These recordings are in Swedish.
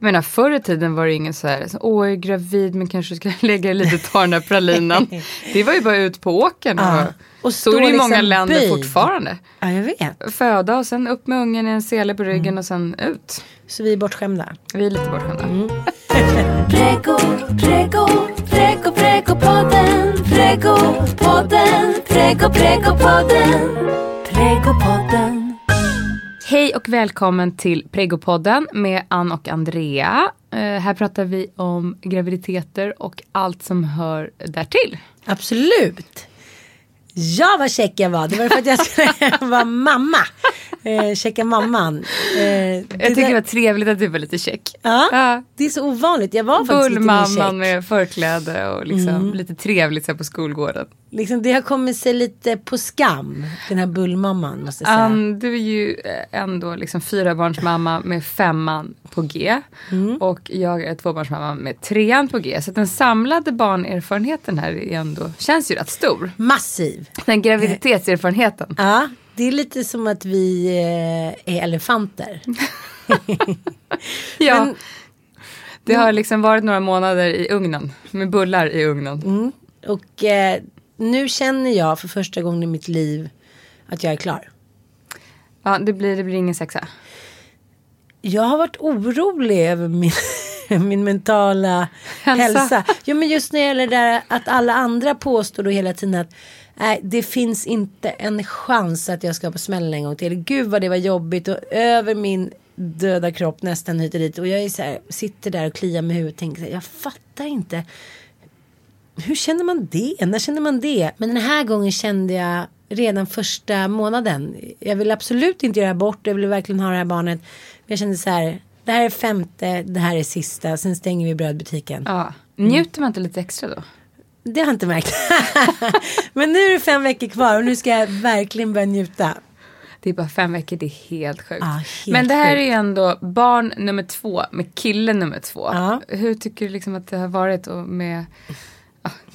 Jag menar, förr i tiden var det ingen så här, så, åh jag är gravid men kanske ska lägga lite ta den där pralinan. det var ju bara ut på åkern. Ja, Och, så är det i liksom många länder böjd. fortfarande. Ja, jag vet. Föda och sen upp med ungen i en sele på ryggen och sen ut. Så vi är bortskämda. Vi är lite bortskämda. Prego, prego, prego, pregopodden, pregopodden, prego, pregopodden, pregopodden. Hej och välkommen till Pregopodden med Ann och Andrea. Eh, här pratar vi om graviditeter och allt som hör därtill. Absolut. Ja vad check jag var. Det var för att jag skulle vara mamma. Eh, checka mamman. Eh, Jag tycker det var trevligt att du var lite check. Ja, Ja. det är så ovanligt. Jag var faktiskt lite mer check. Mm. med förkläde och liksom lite trevligt så här på skolgården. Liksom, det har kommit sig lite på skam. Den här bullmamman måste jag säga. Ann, du är ju eh, ändå liksom fyrabarnsmamma med femman på G. Mm. Och jag är tvåbarnsmamma med trean på G. Så den samlade barnerfarenheten här är ändå, känns ju rätt stor. Massiv. Den graviditetserfarenheten. Ja, det är lite som att vi eh, är elefanter. Ja. Men- det har liksom varit några månader i ugnen. Med bullar i ugnen. Mm. Och eh, nu känner jag för första gången i mitt liv att jag är klar. Ja, det blir, det blir ingen sexa. Jag har varit orolig över min, min mentala Hälsa. hälsa. Jo men just när det gäller det där att alla andra påstår då hela tiden att nej, det finns inte en chans att jag ska på smällen en gång till. Gud vad det var jobbigt och över min döda kropp nästan hit och dit. Och jag är så här, sitter där och kliar med huvudet och tänker jag fattar inte. Hur känner man det? När känner man det? Men den här gången kände jag redan första månaden. Jag vill absolut inte göra abort. Jag vill verkligen ha det här barnet. Men jag kände så här. Det här är femte, det här är sista. Sen stänger vi brödbutiken. Ja. Njuter man inte lite extra då? Det har jag inte märkt. Men nu är det fem veckor kvar och nu ska jag verkligen börja njuta. Det är bara fem veckor, det är helt sjukt. Ja, helt Men det här sjukt. är ju ändå barn nummer två med kille nummer två. Ja. Hur tycker du liksom att det har varit och med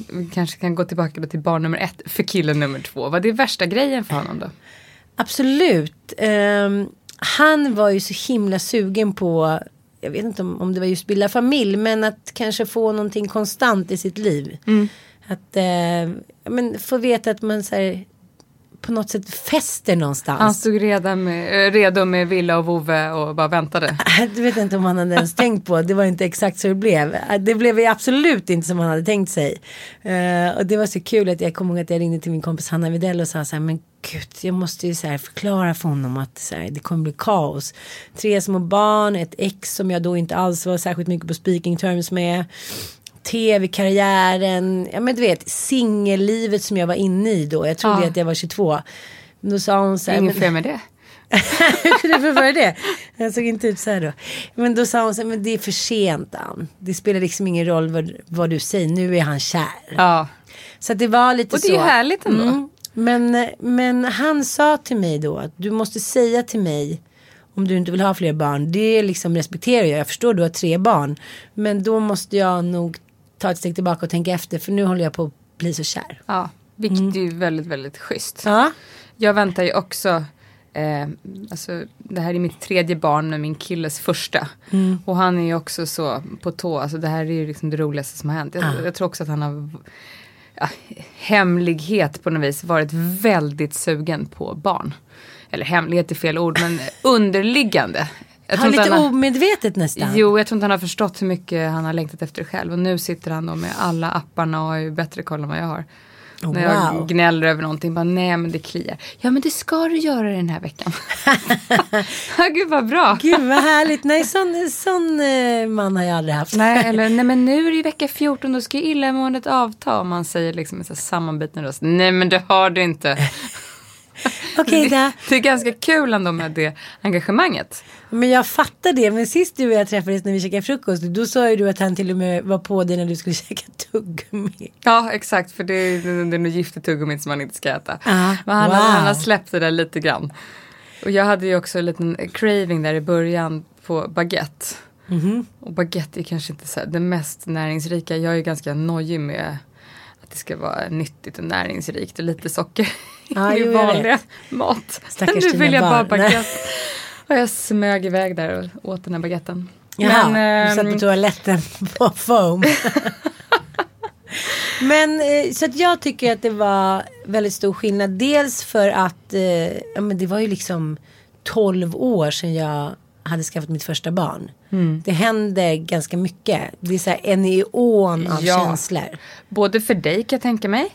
vi kanske kan gå tillbaka till barn nummer ett för kille nummer två. Vad är värsta grejen för honom då? Absolut. Ehm, han var ju så himla sugen på, jag vet inte om, om det var just bilda familj, men att kanske få någonting konstant i sitt liv. Att eh, men få veta att man så här, på något sätt fäster någonstans. Han stod redan med, eh, redo med Villa och vovve och bara väntade. Det vet inte om han hade ens tänkt på. Det var inte exakt så det blev. Det blev absolut inte som han hade tänkt sig. Eh, och det var så kul att jag kommer ihåg att jag ringde till min kompis Hanna Widell och sa så här. Men gud, jag måste ju så här förklara för honom att så här, det kommer bli kaos. Tre små barn, ett ex som jag då inte alls var särskilt mycket på speaking terms med. Tv-karriären, ja men du vet singellivet som jag var inne i då. Jag trodde Ja. att jag var 22. Men Då sa hon så här. Inget fel med det. du få det? Jag såg inte ut så här då. Men då sa hon så här, men det är för sent Ann. Det spelar liksom ingen roll vad, vad du säger, nu är han kär. Ja. Så det var lite Och det så. är ju härligt ändå. Mm. Men, men han sa till mig då att du måste säga till mig om du inte vill ha fler barn. Det liksom respekterar jag. Jag förstår du har tre barn. Men då måste jag nog ta ett steg tillbaka och tänka efter. För nu håller jag på att bli så kär. ja. Vilket är ju väldigt, väldigt schysst. Ja. Jag väntar ju också, eh, alltså det här är mitt tredje barn med min killes första. Och han är ju också så på tå, alltså det här är ju liksom det roligaste som har hänt. Jag, jag tror också att han har ja, hemlighet på något vis varit väldigt sugen på barn. Eller hemlighet är fel ord, men underliggande. Jag Han lite han har- omedvetet nästan. Jo, jag tror inte han har förstått hur mycket han har längtat efter själv. Och nu sitter han då med alla apparna och har ju bättre koll än vad jag har. När jag Wow. gnäller över någonting. Bara, nej men det kliar. Ja men det ska du göra den här veckan. ja, gud vad bra. Gud vad härligt. Nej, sån, sån eh, man har jag aldrig haft. Nej, eller nej men nu är det ju vecka 14, då ska ju illamåendet avta. Om man säger liksom med så sammanbiten röst. Nej men det har det inte. Okej då. Det är ganska kul ändå med det engagemanget. Men jag fattar det. Men sist du och jag träffades när vi käkade frukost. Då sa ju du att han till och med var på dig när du skulle käka tuggummi. Ja, exakt. För det är, det är nog giftigt tuggummit som man inte ska äta. Ah, Men han, wow. han har släppt det där lite grann. Och jag hade ju också en liten craving där i början på baguette. Mhm. Och baguette är kanske inte så här, det mest näringsrika. Jag är ju ganska nojig med att det ska vara nyttigt och näringsrikt och lite socker I jo, vanliga mat. Stackars nu vill jag bara baguette. Och jag smög iväg där och åt den här baguetten. Jaha, Men, du satt ehm, på toaletten på foam. men eh, så att jag tycker att det var väldigt stor skillnad. Dels för att eh, ja, men det var ju liksom 12 år sedan jag hade skaffat mitt första barn. Mm. Det hände ganska mycket. Det är så här en eon av Ja. känslor. Både för dig kan jag tänka mig.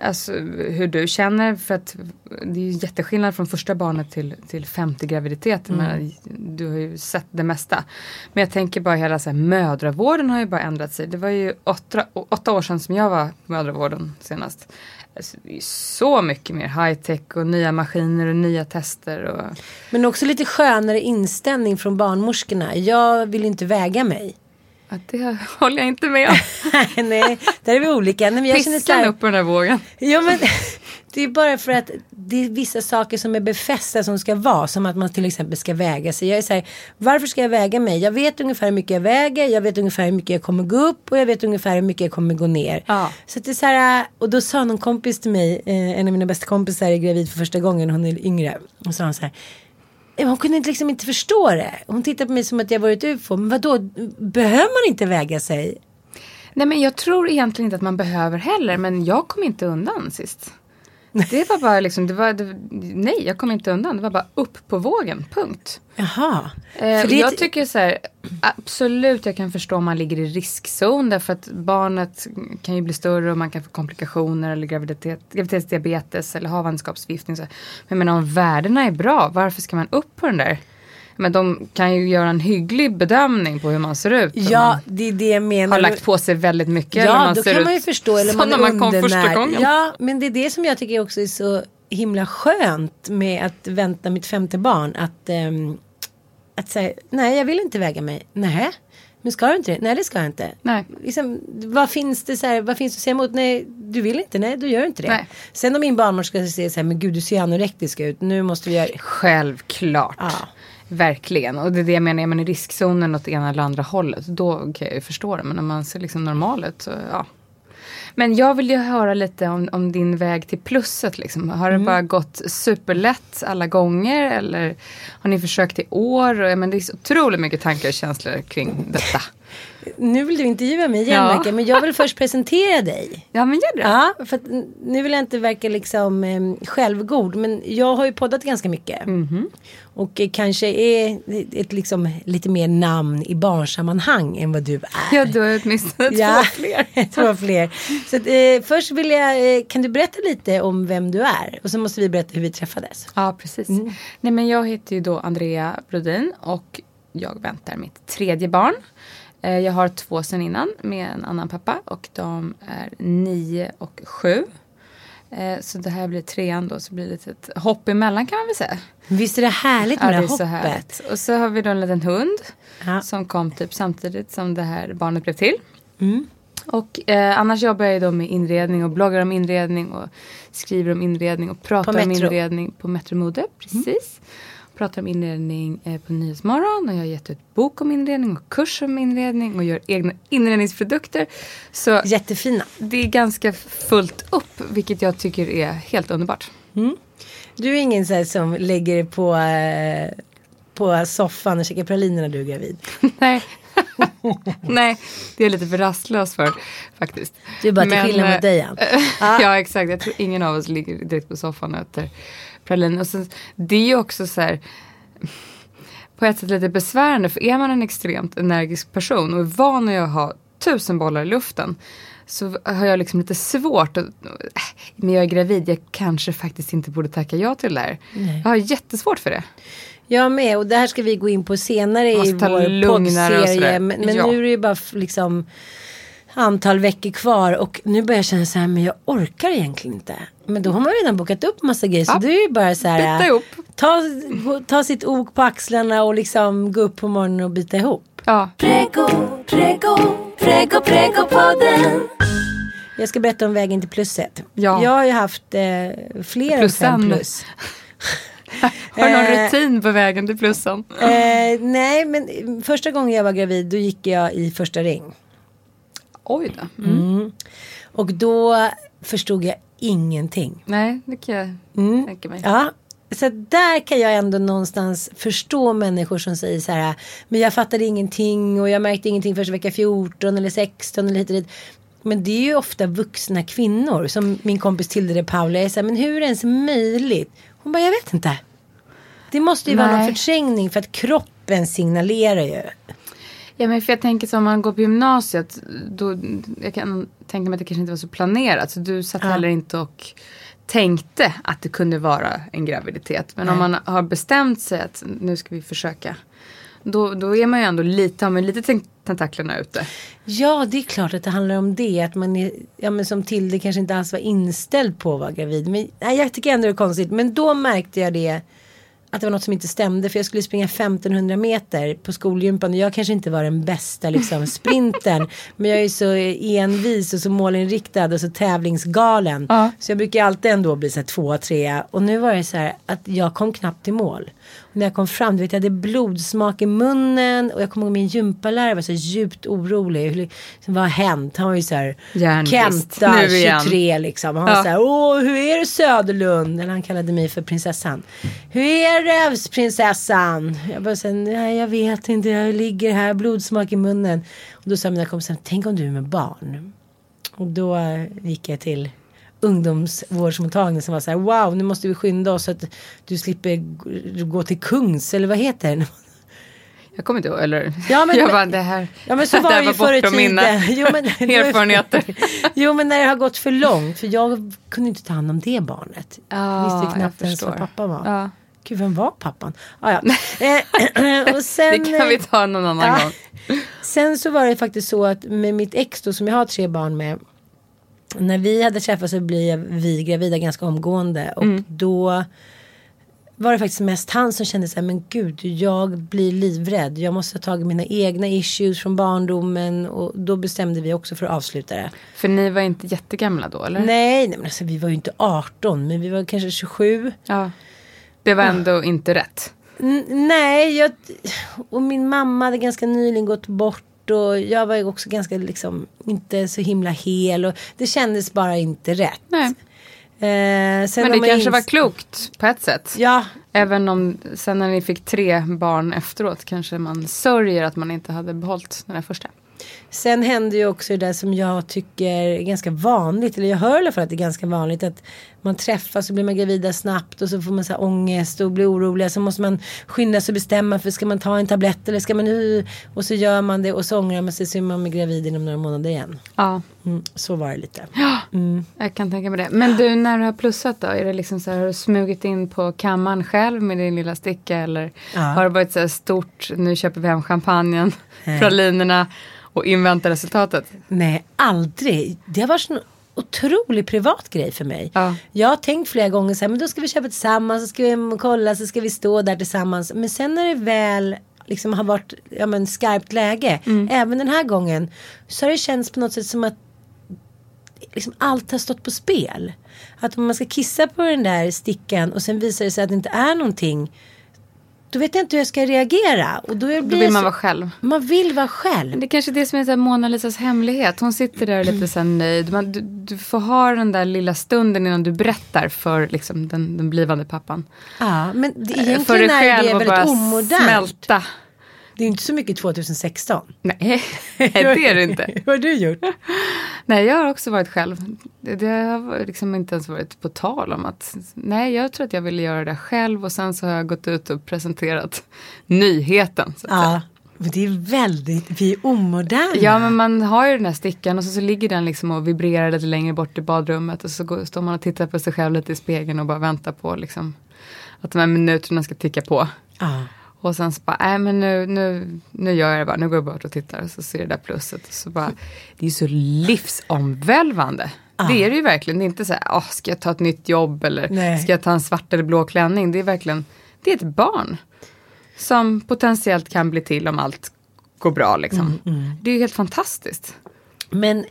Alltså hur du känner. För att det är jätteskillnad från första barnet till, till femte graviditet. Mm. Men du har ju sett det mesta. Men jag tänker bara hela så här, mödravården har ju bara ändrat sig. Det var ju åtta, åtta år sedan som jag var på mödravården senast. Alltså, det är så mycket mer high tech och nya maskiner och nya tester. Och... Men också lite skönare inställning från barnmorskorna. Jag vill inte väga mig. Ja, det håller jag inte med om. Nej, där är vi olika. Nej, men jag känner Piskan här, upp på den här vågen. Ja men det är bara för att det är vissa saker som är befästa som ska vara. Som att man till exempel ska väga sig. Jag är så här, varför ska jag väga mig? Jag vet ungefär hur mycket jag väger. Jag vet ungefär hur mycket jag kommer gå upp. Och jag vet ungefär hur mycket jag kommer gå ner. Ja. Så det är så här, och då sa någon kompis till mig. Eh, en av mina bästa kompisar är gravid för första gången. Hon är yngre. Och så sa hon så här. Eh, hon kunde liksom inte förstå det. Hon tittade på mig som att jag var ett ufo. Men vadå, behöver man inte väga sig? Nej men jag tror egentligen inte att man behöver heller. Men jag kom inte undan sist. Det var bara liksom, det var, det, nej jag kom inte undan. Det var bara upp på vågen, punkt. Jaha. Eh, det jag tycker så här, absolut jag kan förstå om man ligger i riskzon. Därför att barnet kan ju bli större och man kan få komplikationer eller graviditet, graviditetsdiabetes eller havandeskapsförgiftning. Men jag menar, om värdena är bra, varför ska man upp på den där? Men de kan ju göra en hygglig bedömning på hur man ser ut. Ja, det är det jag menar. har lagt på sig väldigt mycket. Ja, då kan man ju förstå. Eller man är man kom första gången. Ja, men det är det som jag tycker också är så himla skönt med att vänta mitt femte barn. Att, ehm, att säga, nej jag vill inte väga mig. Nej, men ska du inte det? Nej det ska jag inte. Nej. Liksom, vad finns det så här, vad finns det att säga emot? Nej, du vill inte, nej då gör du inte det. Nej. Sen om min barnmorska säger så här, men gud du ser anorektisk ut, nu måste vi göra Självklart. Ja. Verkligen. Och det är det jag menar, är man i riskzonen åt ena eller andra hållet, då kan jag ju förstå det. Men om man ser liksom normal ut, så ja. Men jag vill ju höra lite om, om din väg till plusset. Liksom. Har Mm. det bara gått superlätt alla gånger? Eller har ni försökt i år? Och, men det är så otroligt mycket tankar och känslor kring detta. Nu vill du intervjua mig igen Ja. Micke, men jag vill först presentera dig. Ja, men gör det. Ja, för nu vill jag inte verka liksom eh, självgod. Men jag har ju poddat ganska mycket. Mhm. Och eh, kanske är ett liksom lite mer namn i barnsammanhang än vad du är. Ja, du har åtminstone Ja, två fler. två fler. Så att, eh, först vill jag, eh, kan du berätta lite om vem du är? Och så måste vi berätta hur vi träffades. Ja, precis. Mm. Nej, men jag heter ju då Andrea Brodin och jag väntar mitt tredje barn. Eh, Jag har två sen innan med en annan pappa och de är nio och sju. Eh, Så det här blir trean då, så blir det ett hopp emellan kan man väl säga. Visst är det härligt Ja, med det det så hoppet? härligt. Och så har vi då en liten hund Ja. som kom typ samtidigt som det här barnet blev till. Mm. Och eh, annars jobbar jag ju då med inredning och bloggar om inredning och skriver om inredning och pratar om inredning på Metro Mode. Precis. Pratar om inredning eh, på Nyhetsmorgon och jag har gett ut bok om inredning och kurs om inredning och gör egna inredningsprodukter. Så Jättefina. det är ganska fullt upp vilket jag tycker är helt underbart. Du är ingen så som lägger på, eh, på soffan och käkar praliner när du är gravid. Nej. Nej, det är jag lite för rastlös för faktiskt. Du är bara till skillnad mot eh, dig Ann. ja exakt, jag tror ingen av oss ligger direkt på soffan och äter praliner. Och sen, det är ju också så här på ett sätt lite besvärande för är man en extremt energisk person och är van att ha tusen bollar i luften så har jag liksom lite svårt att, men jag är gravid, jag kanske faktiskt inte borde tacka ja till det där. Jag har jättesvårt för det. Jag med och det här ska vi gå in på senare i vår poddserie. Men, men Ja. nu är det ju bara liksom antal veckor kvar och nu börjar jag känna så här men jag orkar egentligen inte. Men då har man redan bokat upp massa grejer så Ja. det är ju bara så här. Ta, ta sitt ok på axlarna och liksom gå upp på morgonen och byta ihop. Ja, Prego, prego, prego, prego podden. Jag ska berätta om vägen till plusset. Ja. Jag har ju haft eh, fler än fem plus. har du någon Eh, rutin på vägen till plussen? Eh, nej men första gången jag var gravid då gick jag i första ring. Oj då. Mm. Och då förstod jag ingenting. Nej, det kan jag Mm. tänka mig. Ja, så där kan jag ändå någonstans förstå människor som säger så här. Men jag fattade ingenting och jag märkte ingenting förrän vecka 14 eller 16 eller hit och dit. Men det är ju ofta vuxna kvinnor som min kompis Tilde de Paula är så här, men hur är det ens möjligt? Hon bara, jag vet inte. Det måste ju vara någon Nej. förträngning för att kroppen signalerar ju. Ja men för jag tänker så om man går på gymnasiet. Då, jag kan tänka mig att det kanske inte var så planerat. Så du satt heller inte och tänkte att det kunde vara en graviditet. Men om man har bestämt sig att nu ska vi försöka. Då, då är man ju ändå lite, har man lite tentaklerna ute. Ja, det är klart att det handlar om det. Att man är, ja men som Tilde kanske inte alls var inställd på att vara gravid. Men nej, jag tycker ändå det är konstigt. Men då märkte jag det. Att det var något som inte stämde. För jag skulle springa 1500 meter på skolgympan. Och jag kanske inte var den bästa liksom sprintern. men jag är så envis och så målinriktad och så tävlingsgalen. Ja. Så jag brukar alltid ändå bli så här två, tre. Och nu var det så här att jag kom knappt till mål. Och när jag kom fram, du vet jag hade blodsmak i munnen. Och jag kommer ihåg min gympalärare var så djupt orolig. Hur, vad har hänt? Han var ju så här. Kenta, Nu igen. 23 liksom. Han Ja. var så här, åh hur är det Söderlund? Eller han kallade mig för prinsessan. Hur är det prinsessan? Jag bara så här, nej jag vet inte, jag ligger här, blodsmak i munnen. Och då sa mina kompisar, tänk om du är med barn. Och då gick jag till ungdomsvårdsmottagningen som var så här, wow nu måste vi skynda oss så att du slipper gå till Kungs, eller vad heter det? Jag kommer inte ihåg, eller? Ja, men- jag bara, det här, Ja men så var det ju förr i tiden. Jo, men, var erfarenheter. Jo men när det har gått för långt. För jag kunde inte ta hand om det barnet. Ja, jag visste ju jag knappt ens vad pappa var. Ja. Gud vem var pappan? Ah, ja. eh, och sen, Det kan vi ta någon annan ja. gång. sen så var det faktiskt så att med mitt ex då som jag har tre barn med. När vi hade träffats så blev vi gravida ganska omgående. Och Mm. då var det faktiskt mest han som kände så här, men gud, jag blir livrädd. Jag måste ta tag i mina egna issues från barndomen. Och då bestämde vi också för att avsluta det. För ni var inte jättegamla då, eller? Nej, nej men alltså, vi var ju inte 18 men vi var kanske 27. Ja. Det var ändå inte rätt. N- nej, jag, och min mamma hade ganska nyligen gått bort och jag var ju också ganska liksom inte så himla hel och det kändes bara inte rätt. Nej. Eh, sen Men det kanske var klokt på ett sätt. Ja, Även om sen när ni fick tre barn efteråt kanske man sörjer att man inte hade behållit den här första. Sen hände ju också det där som jag tycker är ganska vanligt, eller jag hör i alla fall att det är ganska vanligt att man träffas och blir man gravida snabbt och så får man så här ångest och blir orolig. Så måste man skynda sig och bestämma för ska man ta en tablett eller ska man nu? Och så gör man det och så ångrar man sig så är man gravid inom några månader igen. Ja, Mm, så var det lite. jag kan tänka mig det. Men du, när du har plussat då? Är det liksom så här, har du smugit in på kammaren själv med din lilla sticka? Eller Ja. har det varit så här stort, nu köper vi hem champagnen, pralinerna och inväntar resultatet? Nej, aldrig. Det har varit en otrolig privat grej för mig. Ja. Jag har tänkt flera gånger så här, men då ska vi köpa tillsammans, så ska vi kolla, så ska vi stå där tillsammans. Men sen när det väl liksom har varit ja, men, skarpt läge, även den här gången, så har det känts på något sätt som att liksom allt har stått på spel. Att om man ska kissa på den där stickan och sen visar det sig att det inte är någonting. Då vet jag inte hur jag ska reagera. Och då, blir Då vill man så- vara själv. man vill vara själv. Det är kanske är det som är så Mona Lisas hemlighet. Hon sitter där lite så nöjd. Man, du, du får ha den där lilla stunden innan du berättar för liksom, den, den blivande pappan. Ja, men det, för egentligen dig är det själv väldigt omodernt. smälta. Det är inte så mycket 2016. Nej, det är det inte. Vad har du gjort? Nej, jag har också varit själv. Det, har liksom inte ens varit på tal om att nej, jag tror att jag ville göra det själv och sen så har jag gått ut och presenterat nyheten. Så Ja. det är väldigt, vi är omoderna. Ja men man har ju den här stickan och så, så ligger den liksom och vibrerar lite längre bort i badrummet och så går, står man och tittar på sig själv lite i spegeln och bara väntar på liksom att de här minuterna ska ticka på. Ja. Och sen så bara, nej men nu, nu, nu gör jag det bara, nu går jag bort och tittar och så ser det där plusset. Och så bara, det är så livsomvälvande. Det är det ju verkligen, det är inte så här, oh, ska jag ta ett nytt jobb eller Nej. ska jag ta en svart eller blå klänning. Det är verkligen, det är ett barn. Som potentiellt kan bli till om allt går bra liksom. Det är ju helt fantastiskt. Men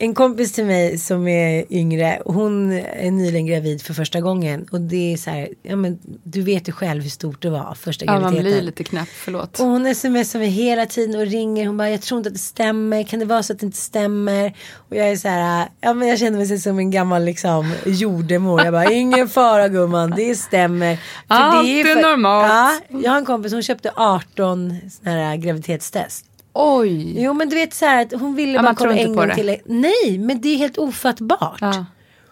en kompis till mig som är yngre, hon är nyligen gravid för första gången. Och det är så här, ja men du vet ju själv hur stort det var första Ja, man graviditeten. blir lite knäpp, förlåt. Och hon smsar mig hela tiden och ringer. Hon bara, jag tror inte att det stämmer. Kan det vara så att det inte stämmer? Och jag är så här, ja men jag känner mig som en gammal liksom jordemor. Jag bara, ingen fara gumman, det stämmer. För Allt är normalt. Ja, jag har en kompis, hon köpte 18 såna här graviditetstest. Oj! Jo men du vet så här att hon ville Ja, bara inte en gång till. Nej men det är helt ofattbart. Ja.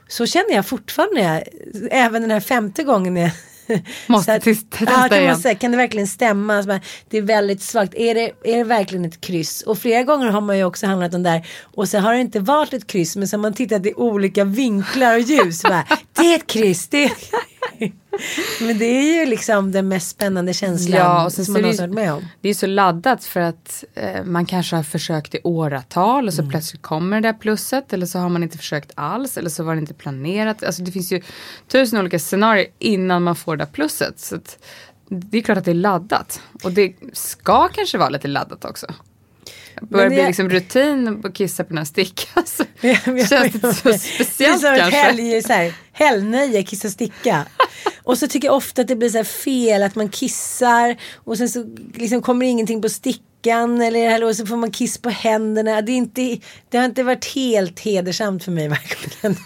Så känner jag fortfarande. Även den här femte gången. Jag Måste tis- testa ja, kan, igen. säga, kan det verkligen stämma? Det är väldigt svagt. Är det, är det verkligen ett kryss? Och flera gånger har man ju också handlat om där. Och så har det inte varit ett kryss. Men så har man tittat i olika vinklar och ljus. Bara, det är ett kryss. Det är... men det är ju liksom den mest spännande känslan Ja, och sen som man det, varit med om. det är så laddat för att eh, man kanske har försökt i åratal och så plötsligt kommer det där plusset eller så har man inte försökt alls eller så var det inte planerat. Alltså det finns ju tusen olika scenarier innan man får det där plusset. Så det är klart att det är laddat och det ska kanske vara lite laddat också. Börjar det- bli liksom rutin att kissa på den här stickan. Så Ja, känns det så speciellt kanske. helg, så här, helgnöje, kissa sticka. och så tycker jag ofta att det blir så fel att man kissar och sen så liksom kommer ingenting på stickan eller, och så får man kiss på händerna. Det, är inte, det har inte varit helt hedersamt för mig verkligen.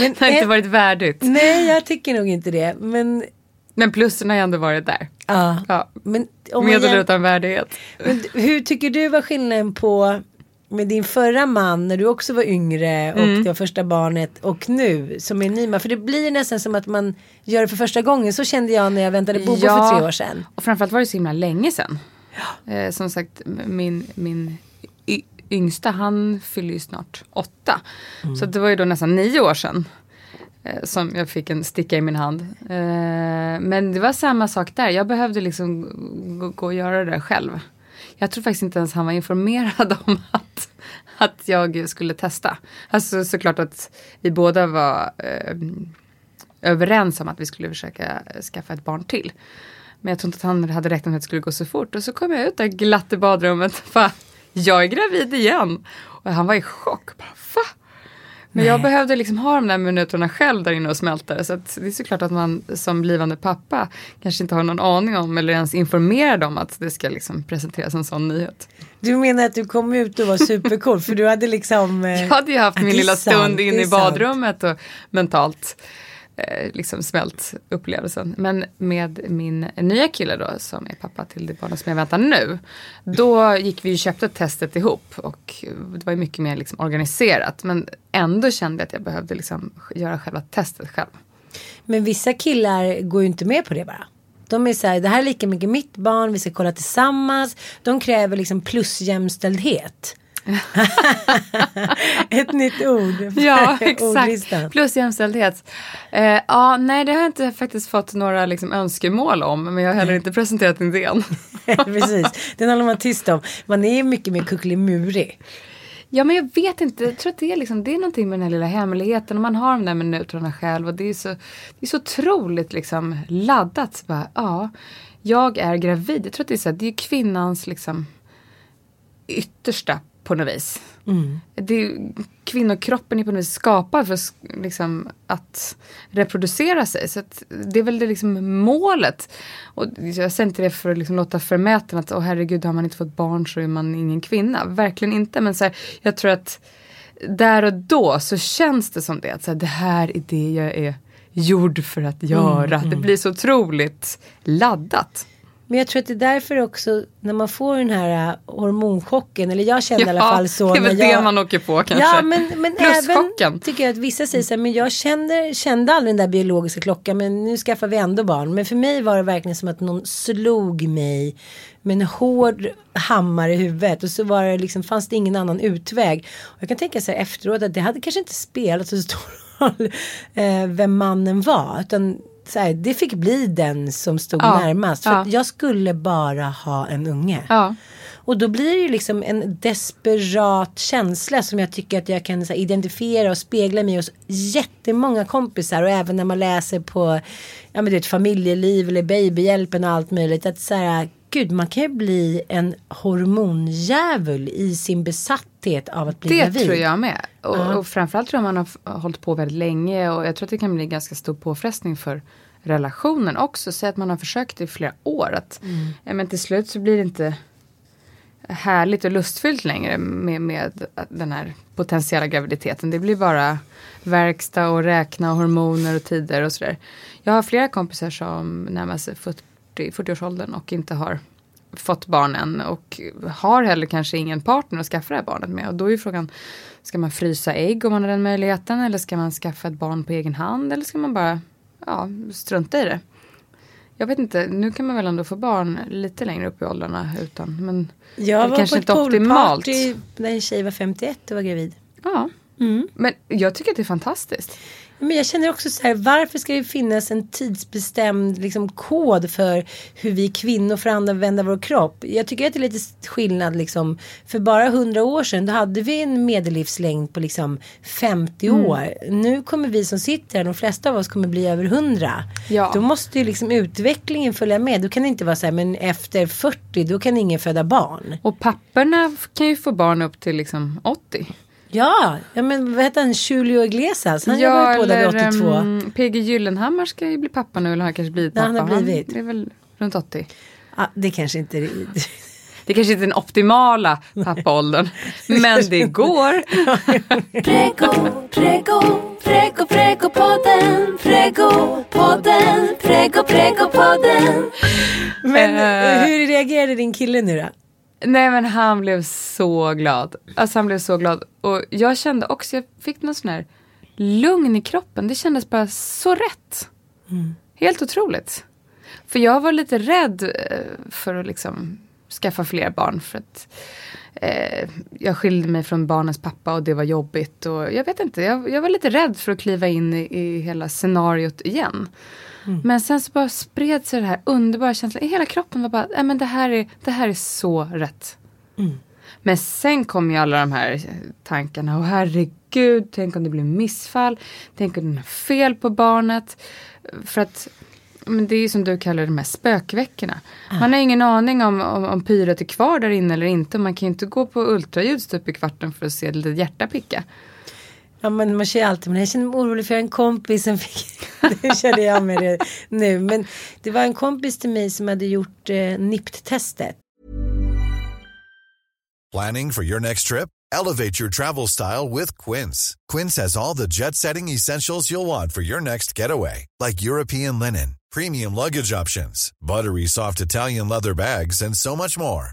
Men, Det har inte varit värdigt. Nej, jag tycker nog inte det. Men Men plussen har ju ändå varit där. ja. Ja. Men, Med eller utan värdighet. Men hur tycker du var skillnaden på med din förra man när du också var yngre och Mm. det var första barnet och nu som är ny man? För det blir nästan som att man gör det för första gången. Så kände jag när jag väntade Bobo för tre år sedan. Och framförallt var det så himla länge sedan. Eh, som sagt, min, min yngsta han fyller ju snart åtta. Mm. Så det var ju då nästan nio år sedan. Eh, som jag fick en sticka i min hand. Eh, men det var samma sak där. Jag behövde liksom gå, och göra det själv. Jag tror faktiskt inte ens han var informerad om att, att jag skulle testa. Alltså såklart att vi båda var eh, överens om att vi skulle försöka eh, skaffa ett barn till. Men jag tror inte att han hade räknat med att det skulle gå så fort. Och så kom jag ut där glatt i badrummet. Fan, jag är gravid igen. Och han var i chock. Bara, Va? Men jag behövde liksom ha de där minuterna själv där inne och smälta det. Så det är såklart att man som blivande pappa kanske inte har någon aning om eller ens informerad om att det ska liksom presenteras en sån nyhet. Du menar att du kom ut och var supercool för du hade liksom. eh, Jag hade ju haft ja, min lilla sant, stund inne i badrummet och mentalt eh, liksom smält upplevelsen. Men med min nya kille då som är pappa till det barnet som jag väntar nu. Då gick vi och köpte testet ihop och det var ju mycket mer liksom organiserat. Men ändå kände jag att jag behövde liksom göra själva testet själv. Men vissa killar går ju inte med på det bara. De är så här, det här är lika mycket mitt barn, vi ska kolla tillsammans. De kräver liksom plusjämställdhet. Ett nytt ord. Ja, exakt. Plus jämställdhet. Eh, ja, nej, det har jag inte faktiskt fått några liksom, önskemål om. Men jag har heller inte presenterat idén. Precis, den håller man tyst om. Man är mycket mer kuckelimurig. Ja men jag vet inte, jag tror att det är, liksom, det är någonting med den här lilla hemligheten och man har de där minuterna själv och det är så, det är så otroligt liksom laddat. Så Bara, ja, jag är gravid. Jag tror att det är så här, det är kvinnans liksom yttersta på något vis. Det är, ju- kvinnokroppen är på något vis skapad för liksom, att reproducera sig. Så det är väl det liksom målet. Och jag säger inte det för att liksom låta förmäten att åh herregud har man inte fått barn så är man ingen kvinna. Verkligen inte. Men så här, jag tror att där och då så känns det som det. Att så här, det här är det jag är gjord för att göra. Det blir så otroligt laddat. Men jag tror att det är därför också när man får den här äh, hormonchocken. Eller jag kände i alla Ja, fall så. det är väl jag, det man åker på kanske. Ja men, men även tycker jag att vissa säger så här, men jag kände, kände aldrig den där biologiska klockan men nu skaffar vi ändå barn. Men för mig var det verkligen som att någon slog mig med en hård hammare i huvudet och så var det liksom, fanns det ingen annan utväg. Och jag kan tänka så här efteråt att det hade kanske inte spelat så stor roll eh, vem mannen var. Utan så här, det fick bli den som stod Ja, närmast. För ja. jag skulle bara ha en unge. Ja. Och då blir det ju liksom en desperat känsla som jag tycker att jag kan här, identifiera och spegla mig hos jättemånga kompisar och även när man läser på ja, men du vet, familjeliv eller babyhjälpen och allt möjligt. Att så här, gud man kan ju bli en hormondjävul i sin besatthet av att bli Det gravid. tror jag med. Och, och framförallt tror jag man har hållit på väldigt länge och jag tror att det kan bli ganska stor påfrestning för relationen också. Säg att man har försökt i flera år. Att, ja, men till slut så blir det inte härligt och lustfyllt längre med, med den här potentiella graviditeten. Det blir bara verkstad och räkna och hormoner och tider och sådär. Jag har flera kompisar som närmar sig 40, 40-årsåldern och inte har fått barn än och har heller kanske ingen partner att skaffa det här barnet med. Och då är ju frågan, ska man frysa ägg om man har den möjligheten eller ska man skaffa ett barn på egen hand eller ska man bara ja, strunta i det? Jag vet inte, nu kan man väl ändå få barn lite längre upp i åldrarna utan, men Jag det var kanske på ett inte optimalt. poolparty när en tjej var 51 och var gravid. Ja. Men jag tycker att det är fantastiskt. Men jag känner också så här, varför ska det finnas en tidsbestämd liksom, kod för hur vi kvinnor får använda vår kropp? Jag tycker att det är lite skillnad liksom. För bara hundra år sedan då hade vi en medellivslängd på liksom 50 Mm. år. Nu kommer vi som sitter här, de flesta av oss kommer bli över 100. Ja. Då måste ju liksom utvecklingen följa med. Då kan det inte vara så här, men efter 40 då kan ingen föda barn. Och papporna f- kan ju få barn upp till liksom 80. Ja, ja men vad heter han, Julio Iglesias? Han jobbar ju på där vid 82. um, PG Gyllenhammar ska ju bli pappa nu eller har kanske blivit pappa. han har blivit. det är väl runt 80. Ja, det kanske inte är Det kanske inte är den optimala pappaåldern. men det går. Prego, prego, prego, pregopodden, pregopodden, prego, pregopodden. Men Eh. hur reagerade din kille nu då? Nej men han blev så glad. Alltså han blev så glad. Och jag kände också, jag fick någon sån här lugn i kroppen. Det kändes bara så rätt. Helt otroligt. För jag var lite rädd eh, för att liksom skaffa fler barn. För att eh, jag skilde mig från barnens pappa och det var jobbigt. Och jag vet inte, jag, jag var lite rädd för att kliva in i, i hela scenariot igen. Men sen så bara spred sig det här underbara känslan. I hela kroppen var bara, men det här är, det här är så rätt. Men sen kom ju alla de här tankarna. Och herregud, tänk om det blir missfall. Tänk om det är fel på barnet. För att men det är ju som du kallar det, de här spökveckorna. Man har ingen aning om, om, om pyret är kvar där inne eller inte. Man kan ju inte gå på ultraljud stup i kvarten för att se ett litet hjärta picka. Ja men man känner alltid, men jag känner mig orolig för en kompis som fick, det känner jag med det nu. Men det var en kompis till mig som hade gjort eh, NIPT-testet. Planning for your next trip? Elevate your travel style with Quince. Quince has all the jet setting essentials you'll want for your next getaway, like European linen, premium luggage options, buttery soft Italian leather bags, and so much more.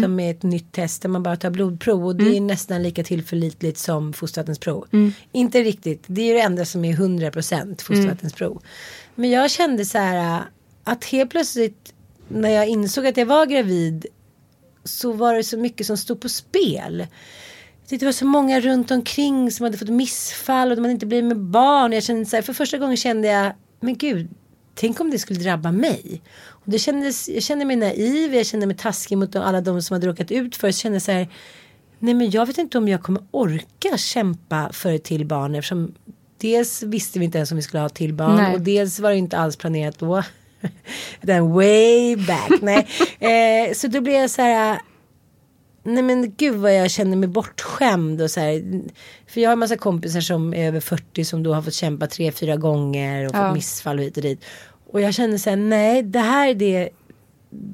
Som är ett nytt test där man bara tar blodprov och det är nästan lika tillförlitligt som fostervattensprov. Inte riktigt, det är det enda som är 100% fostervattensprov. Men jag kände så här äh, att helt plötsligt när jag insåg att jag var gravid så var det så mycket som stod på spel. Det var så många runt omkring som hade fått missfall och de hade inte blivit med barn. Jag kände så här, för första gången kände jag, men gud, tänk om det skulle drabba mig. Och det kändes, jag kände mig naiv, jag kände mig taskig mot alla de som hade råkat ut för. Jag kände så här, nej men jag vet inte om jag kommer orka kämpa för ett till barn eftersom dels visste vi inte ens om vi skulle ha ett till barn Nej. och dels var det inte alls planerat då. Den way back, nej. eh, så då blev jag så här, Nej men gud vad jag känner mig bortskämd och så här. För jag har en massa kompisar som är över 40 som då har fått kämpa tre, fyra gånger och Ja. fått missfall och hit och dit. Och jag känner så här, nej det här är det,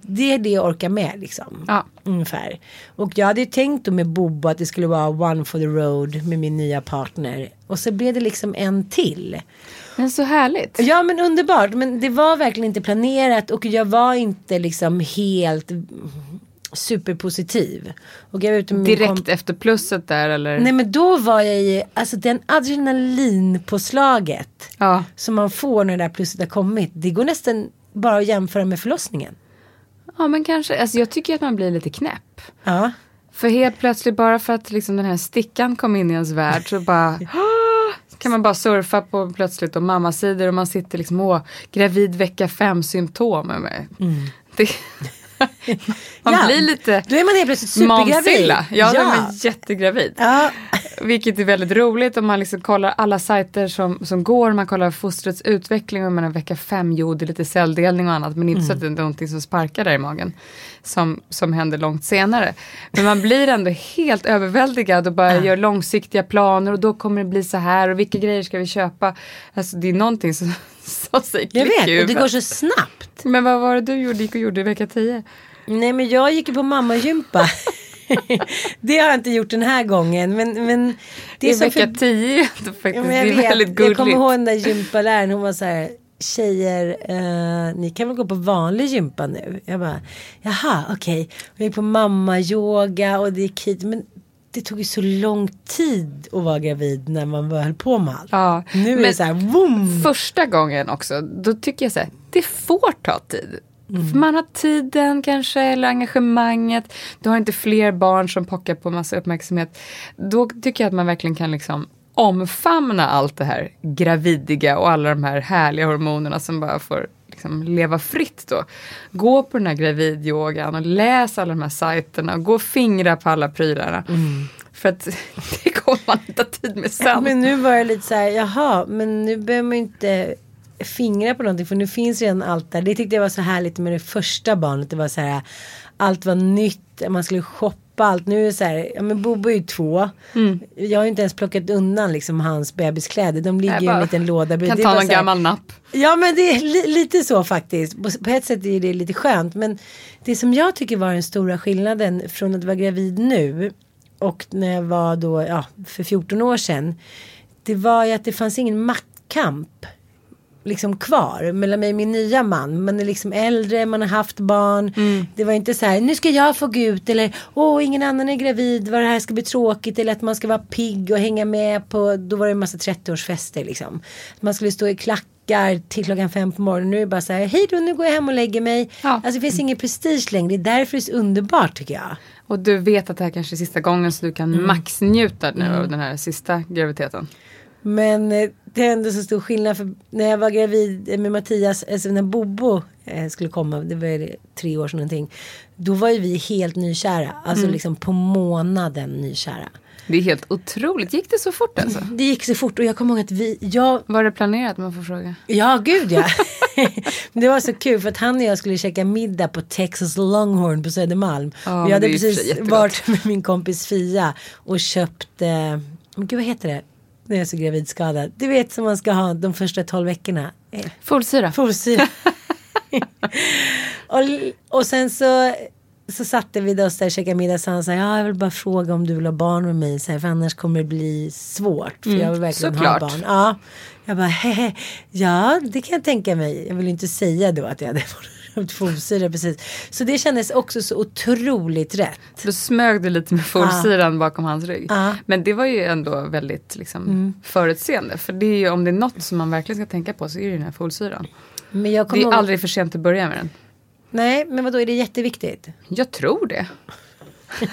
det är det jag orkar med liksom. Ja. Ungefär. Och jag hade ju tänkt då med Bobo att det skulle vara one for the road med min nya partner. Och så blev det liksom en till. Men så härligt. Ja men underbart. Men det var verkligen inte planerat och jag var inte liksom helt superpositiv. Och jag var ute med min Direkt efter plusset där eller? Nej men då var jag i, alltså den adrenalinpåslaget Ja. som man får när det där plusset har kommit. Det går nästan bara att jämföra med förlossningen. ja men kanske. Alltså jag tycker att man blir lite knäpp. Ja. För helt plötsligt bara för att liksom den här stickan kom in i ens värld så bara kan man bara surfa på plötsligt och mammasidor och man sitter liksom åh, gravid vecka fem symptom. Det, man Ja, blir lite Då är man helt plötsligt supergravid. Ja, ja. ja. Man är jättegravid. ja. Vilket är väldigt roligt om man liksom kollar alla sajter som, som går. Man kollar fostrets utveckling och man har vecka fem gjorde lite celldelning och annat. Men inte så att det är någonting som sparkar där i magen. Som, som händer långt senare. Men man blir ändå helt överväldigad och bara gör långsiktiga planer. Och då kommer det bli så här och vilka grejer ska vi köpa? Alltså det är någonting som, säger Jag klick i vet, och det går så snabbt. Men vad var det du gjorde, gick och gjorde i vecka 10? Nej men jag gick ju på mammagympa. det har jag inte gjort den här gången. Men, men det I är så vecka för... 10 då faktiskt, Ja, det jag, är väldigt vet, jag kommer gulligt. ihåg den där gympaläraren. Hon var så här. Tjejer, eh, ni kan väl gå på vanlig gympa nu? Jag bara, jaha okej. Och Jag gick på mammayoga och det gick hit. Men det tog ju så lång tid att vara gravid när man väl höll på med allt. Ja, Nu är det så här, boom. Första gången också, då tycker jag så här, det får ta tid. Mm. För Man har tiden kanske, eller engagemanget. Du har inte fler barn som pockar på massa uppmärksamhet. Då tycker jag att man verkligen kan liksom omfamna allt det här gravidiga och alla de här härliga hormonerna som bara får liksom leva fritt då. Gå på den här gravidyogan och läs alla de här sajterna och gå och fingra på alla prylarna. För att det kommer man inte ha tid med sen. Men nu var det lite så här, jaha, men nu behöver man inte fingra på någonting för nu finns redan allt där. Det tyckte jag var så härligt med det första barnet. Det var så här, allt var nytt, man skulle shoppa allt. Nu är det så här, ja men Bobo är ju två. Mm. Jag har ju inte ens plockat undan liksom hans bebiskläder. De ligger Jag i en liten låda. Kan ta någon gammal napp. Ja men det är li- lite så faktiskt. På, på ett sätt är det lite skönt. Men det som jag tycker var den stora skillnaden från att vara gravid nu och när jag var då, ja, för 14 år sedan. Det var ju att det fanns ingen maktkamp liksom kvar mellan mig och min nya man. Man är liksom äldre, man har haft barn. Det var inte så här, nu ska jag få gå ut eller åh ingen annan är gravid, vad det här ska bli tråkigt eller att man ska vara pigg och hänga med på, då var det en massa 30-årsfester liksom. Man skulle stå i klackar till klockan fem på morgonen. Nu är det bara så här, hej då nu går jag hem och lägger mig. Ja. Alltså det finns ingen prestige längre, det är därför det är så underbart tycker jag. Och du vet att det här kanske är sista gången så du kan Mm. maxnjuta nu av den här sista graviditeten. Men eh, det är ändå så stor skillnad för när jag var gravid med Mattias, alltså när Bobo eh, skulle komma, det var tre år sedan någonting. Då var ju vi helt nykära, alltså Mm. liksom på månaden nykära. Det är helt otroligt. Gick det så fort alltså? Det gick så fort och jag kommer ihåg att vi, jag, Var det planerat man får fråga? ja gud ja. Det var så kul för att han och jag skulle käka middag på Texas Longhorn på Södermalm. Ja, och jag hade precis varit med min kompis Fia och köpt, eh, gud vad heter det? När jag är så gravidskadad. Du vet som man ska ha de första tolv veckorna. Eh, Folsyra. Folsyra. och, och sen så så satte vi oss där och käkade middag. Så han sa, ja jag vill bara fråga om du vill ha barn med mig. Så här, för annars kommer det bli svårt. För jag vill verkligen såklart. ha barn. Ja. Jag bara, hehe, ja det kan jag tänka mig. Jag vill inte säga då att jag hade fått folsyra precis. Så det kändes också så otroligt rätt. Då smög du lite med folsyran bakom hans rygg. Ja. Men det var ju ändå väldigt liksom, förutseende. För det är ju, om det är något som man verkligen ska tänka på så är det ju den här folsyran. Men jag Det är ihåg- aldrig för sent att börja med den. Nej, men vadå är det jätteviktigt? Jag tror det.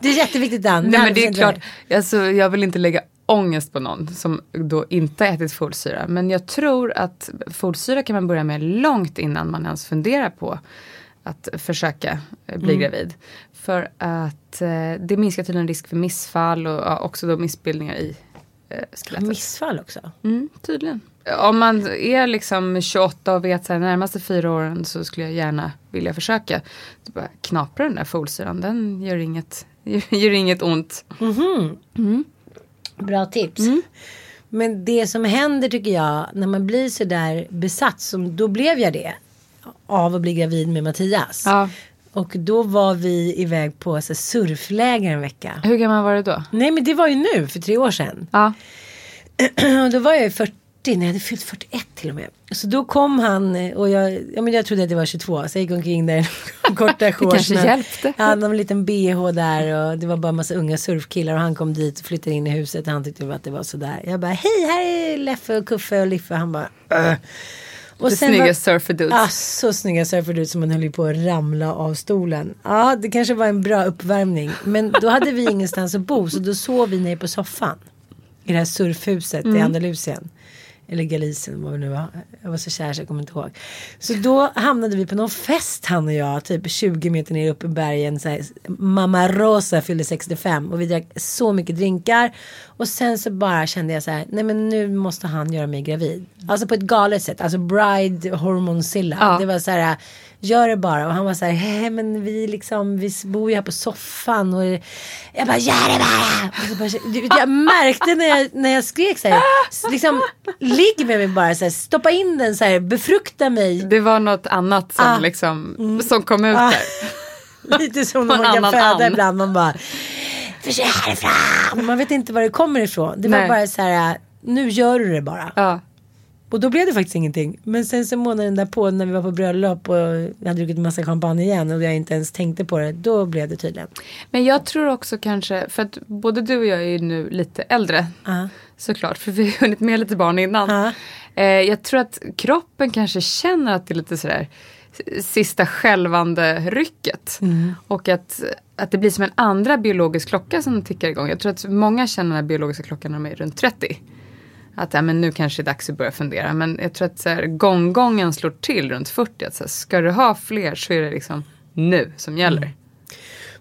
Det är jätteviktigt Dan. Nej men det är 100% klart, alltså, jag vill inte lägga ångest på någon som då inte har ätit folsyra. Men jag tror att folsyra kan man börja med långt innan man ens funderar på att försöka eh, bli gravid. För att eh, det minskar tydligen risk för missfall och ja, också då missbildningar i eh, skelettet. Missfall också. Mm, tydligen. Om man är liksom 28 och vet här, närmaste fyra åren så skulle jag gärna vilja försöka. Bara knapra den där folsyran, den gör inget, gör inget ont. Bra tips. Mm. Men det som händer tycker jag när man blir så där besatt som då blev jag det. Av att bli gravid med Mattias. Ja. Och då var vi iväg på så surfläger en vecka. Hur gammal var du då? Nej men det var ju nu för tre år sedan. Ja. Och då var jag ju 40, nej jag hade fyllt 41 till och med. Så då kom han eh, och jag, ja men jag trodde att det var 22 så jag gick omkring där i korta shorts. kanske med- hjälpte. Jag hade någon liten bh där och det var bara en massa unga surfkillar och han kom dit och flyttade in i huset och han tyckte att det var sådär. Jag bara hej här är Leffe och Kuffe och Liffe. Han bara äh. Och Det sen snygga var- surferdudes. Ah, så snygga surferdudes som man höll på att ramla av stolen. Ja, det kanske var en bra uppvärmning. Men då hade vi ingenstans att bo så då sov vi nere på soffan. I det här surfhuset i Andalusien. Eller Galicien, vad det nu var. Jag var så kär så jag kommer inte ihåg. Så då hamnade vi på någon fest han och jag, typ 20 meter ner upp i bergen. Så här, Mamma Rosa fyllde 65 och vi drack så mycket drinkar. Och sen så bara kände jag så här, nej men nu måste han göra mig gravid. Alltså på ett galet sätt, alltså bride hormonsilla. Ja. Det var så här, gör det bara. Och han var så här, "Hej, men vi liksom, vi bor ju här på soffan. Och jag bara, gör det bara. Och så bara jag märkte när jag, när jag skrek så här, liksom, ligg med mig bara så här, stoppa in den så här, befrukta mig. Det var något annat som Ah. liksom, som kom ut Ah. där. Lite som när man kan föda and. ibland. Man bara, härifrån. Man vet inte var det kommer ifrån. Det var Nej. bara så här, nu gör du det bara. Ja. Och då blev det faktiskt ingenting. Men sen så månaden därpå när vi var på bröllop och jag hade druckit massa champagne igen och jag inte ens tänkte på det. Då blev det tydligen. Men jag tror också kanske, för att både du och jag är ju nu lite äldre. Ja. Såklart, för vi har hunnit med lite barn innan. Ja. Eh, jag tror att kroppen kanske känner att det är lite sådär sista skälvande rycket. Och att, att det blir som en andra biologisk klocka som tickar igång. Jag tror att många känner den här biologiska klockan när de är runt 30. Att ja, men nu kanske det är dags att börja fundera. Men jag tror att så här, gånggången slår till runt 40. Att så här, ska du ha fler så är det liksom nu som gäller. Mm.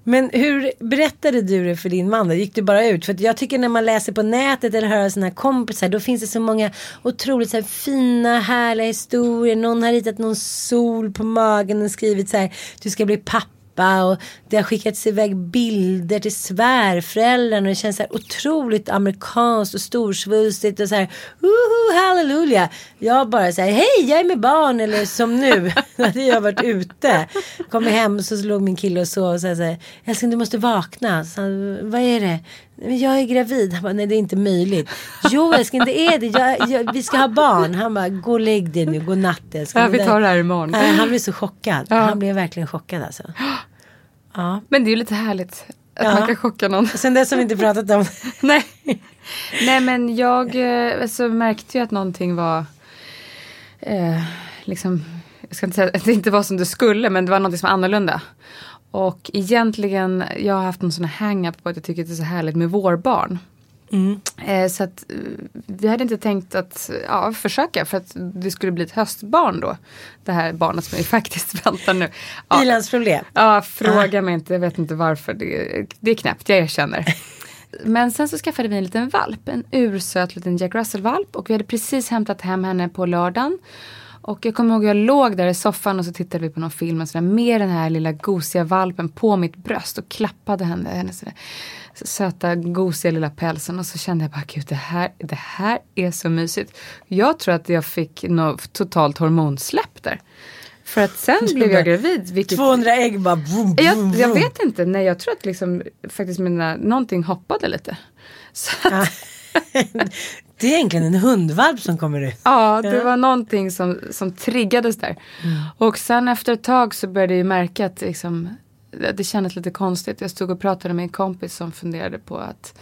Men hur berättade du det för din man? då? Gick du bara ut? För att jag tycker när man läser på nätet eller hör sina kompisar då finns det så många otroligt så här, fina härliga historier. Någon har ritat någon sol på magen och skrivit så här du ska bli pappa och det har skickats iväg bilder till svärföräldrarna och det känns så här otroligt amerikanskt och storsvulstigt och så här woho halleluja. Jag bara säger hej jag är med barn eller som nu hade jag varit ute. Kommer hem så låg min kille och sov och sa så här älskling du måste vakna. Så vad är det? "Men Jag är gravid. Han bara, nej det är inte möjligt. Jo älskling det är det. Jag, jag, vi ska ha barn. Han bara, gå och lägg dig nu. God natt älskling. Ja, vi tar det här imorgon. Nej, han blev så chockad. Ja. Han blev verkligen chockad alltså. Ja. Men det är ju lite härligt att Ja. man kan chocka någon. Sen dess har vi inte pratat om Nej. Nej men jag alltså, märkte ju att någonting var eh, liksom, jag ska inte säga att det inte var som det skulle men det var någonting som var annorlunda. Och egentligen, jag har haft någon sån här hang-up på att jag tycker att det är så härligt med vårbarn. Eh, så att eh, vi hade inte tänkt att ja, försöka för att det skulle bli ett höstbarn då. Det här barnet som vi faktiskt väntar nu. Ja, ilandsproblem. Ja, fråga mig inte, jag vet inte varför. Det, det är knäppt, jag erkänner. Men sen så skaffade vi en liten valp, en ursöt liten Jack Russell-valp. Och vi hade precis hämtat hem henne på lördagen. Och jag kommer ihåg jag låg där i soffan och så tittade vi på någon film och sådär, med den här lilla gosiga valpen på mitt bröst och klappade henne, hennes sådär, söta gosiga lilla pälsen och så kände jag bara gud det här, det här är så mysigt. Jag tror att jag fick något totalt hormonsläpp där. För att sen blev jag gravid. Vilket, 200 ägg bara jag, vroom, jag vroom. vet inte, nej jag tror att liksom faktiskt mina, någonting hoppade lite. Så att, Det är egentligen en hundvalp som kommer ut. Ja, det var någonting som, som triggades där. Och sen efter ett tag så började jag märka att liksom, det, kändes lite konstigt. Jag stod och pratade med en kompis som funderade på att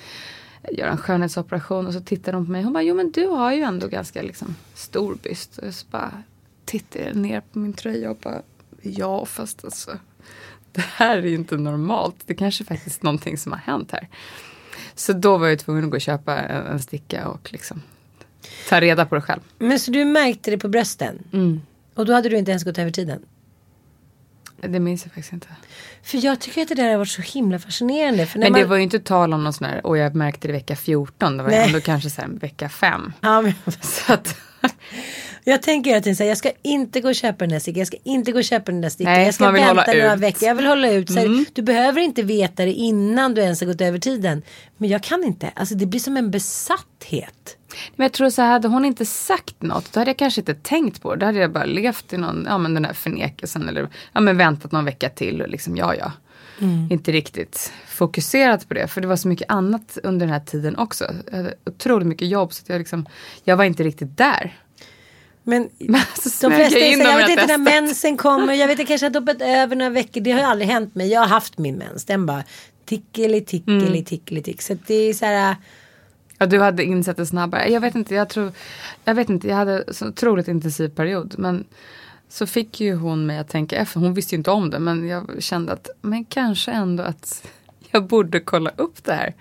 göra en skönhetsoperation och så tittade hon på mig. Hon bara, jo men du har ju ändå ganska liksom, stor byst. Och så bara tittade ner på min tröja och bara, ja fast alltså det här är ju inte normalt. Det kanske faktiskt är någonting som har hänt här. Så då var jag tvungen att gå och köpa en, en sticka och liksom ta reda på det själv. Men så du märkte det på brösten? Mm. Och då hade du inte ens gått över tiden? Det minns jag faktiskt inte. För jag tycker att det där har varit så himla fascinerande. Men man... det var ju inte tal om någon sån här, och jag märkte det vecka 14, det var Nej. ändå kanske så här vecka 5. Ja, men... Så att, Jag tänker hela tiden så här, jag ska inte gå och köpa den där stickan, jag ska inte gå och köpa den där stickan. Nej, jag ska vänta några ut. Mm. veckor, jag vill hålla ut. Så här, Du behöver inte veta det innan du ens har gått över tiden. Men jag kan inte, alltså det blir som en besatthet. men jag tror så här, hade hon inte sagt något, då hade jag kanske inte tänkt på det. Då hade jag bara levt i någon, ja men den här förnekelsen eller ja men väntat någon vecka till och liksom ja ja. Inte riktigt fokuserat på det, för det var så mycket annat under den här tiden också. Jag hade otroligt mycket jobb så jag liksom, jag var inte riktigt där. Men Men så de flesta jag in säger, jag vet inte när mensen kommer, jag vet jag kanske har doppat över några veckor. Det har ju aldrig hänt mig. Jag har haft min mens, den bara tickeli tickeli Mm. tickeli tick. Så det är så här, Ja, du hade insett det snabbare. Jag vet inte, jag tror, jag vet inte, jag hade så otroligt intensiv period. Men så fick ju hon mig att tänka efter. Hon visste ju inte om det, men jag kände att, men kanske ändå att jag borde kolla upp det här.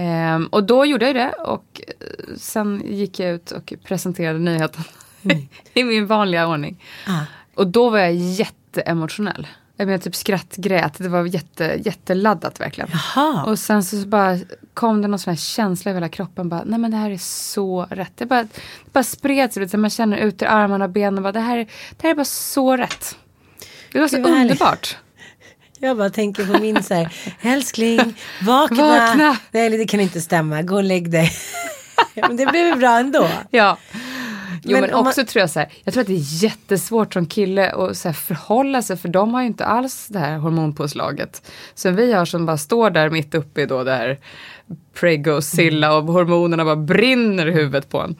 Ehm, och då gjorde jag det och eh, sen gick jag ut och presenterade nyheten i min vanliga ordning. Ah. Och då var jag jätteemotionell. Jag menar typ skrattgrät, det var jätte, jätteladdat verkligen. Jaha. Och sen så bara kom det någon sån här känsla i hela kroppen. Bara, Nej men det här är så rätt. Det bara, det bara spred sig Man känner ut i armarna och benen. Bara, det, här, är- det här är bara så rätt. Det var så underbart. Jag bara tänker på min så här, älskling, vakna. Vakna. Nej, det kan inte stämma, gå och lägg dig. Men det blev bra ändå. Ja. Jo Men men, om man- också tror jag så här, jag tror att det är jättesvårt som kille att så här förhålla sig för de har ju inte alls det här hormonpåslaget. Som vi har som bara står där mitt uppe i då det här pregosilla och hormonerna bara brinner i huvudet på en.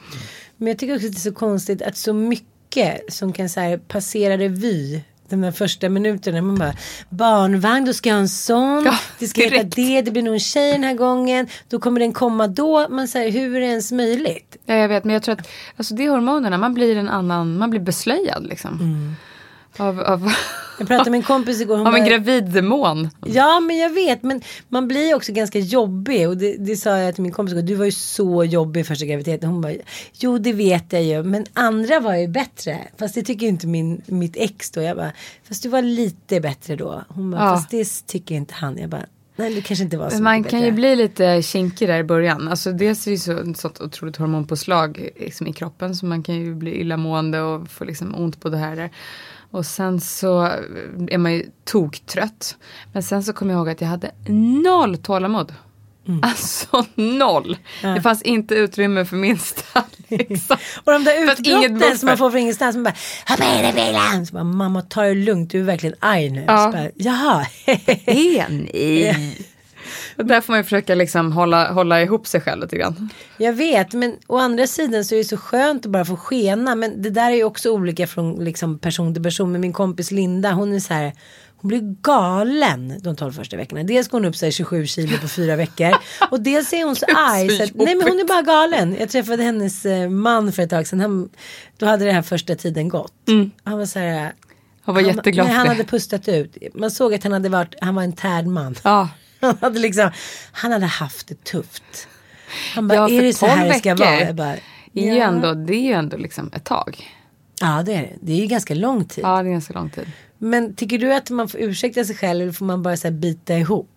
Men jag tycker också att det är så konstigt att så mycket som kan så här, passera revy de där första minuterna. Man bara, barnvagn, då ska jag ha en sån. Ja, det ska heta det, det blir nog en tjej den här gången. Då kommer den komma då. Man säger, hur är det ens möjligt? Ja, jag vet, men jag tror att alltså, det är hormonerna, man blir en annan, man blir beslöjad liksom. Mm. Av, av, Jag pratade med en kompis igår. Hon av en bara, gravid demon. Ja men jag vet men man blir också ganska jobbig och det, det sa jag till min kompis igår. Du var ju så jobbig första graviditeten. Hon bara jo det vet jag ju men andra var ju bättre. Fast det tycker inte min, mitt ex då. Jag bara fast du var lite bättre då. Hon bara Ja. fast det tycker inte han. Jag bara nej du kanske inte var så Man kan ju bli lite kinkig där i början. Alltså dels är det ju så, sånt otroligt hormonpåslag liksom, i kroppen så man kan ju bli illamående och få liksom ont på det här. Där. Och sen så är man ju toktrött. Men sen så kommer jag ihåg att jag hade noll tålamod. Mm. Alltså noll. Det fanns inte utrymme för minsta. Liksom. Och de där utbrotten som man får från ingenstans. Man bara, ha med dig bilen. Så bara, mamma ta det lugnt, du är verkligen arg nu. Ja. Så bara, Jaha. Är ni? Där får man ju försöka liksom hålla, hålla ihop sig själv lite grann. Jag vet, men å andra sidan så är det så skönt att bara få skena. Men det där är ju också olika från liksom, person till person. Men min kompis Linda, hon är så här. Hon blir galen de 12 första veckorna. Dels går hon upp sig 27 kilo på fyra veckor. Och dels är hon så arg. Så att, nej men hon är bara galen. Jag träffade hennes eh, man för ett tag sedan. Han, då hade den här första tiden gått. Han var så här. Jag var jätteglad nej, han hade pustat ut. Man såg att han hade varit, han var en tärd man. Ja. Han hade liksom, han hade haft det tufft. Han bara, Ja, är det så 12 här det ska vara? Jag bara, är ju ja. ändå, det är ju ändå liksom ett tag. Ja det är det. Det är ju ganska lång tid. Ja, det är ganska lång tid. Men tycker du att man får ursäkta sig själv eller får man bara så bita ihop?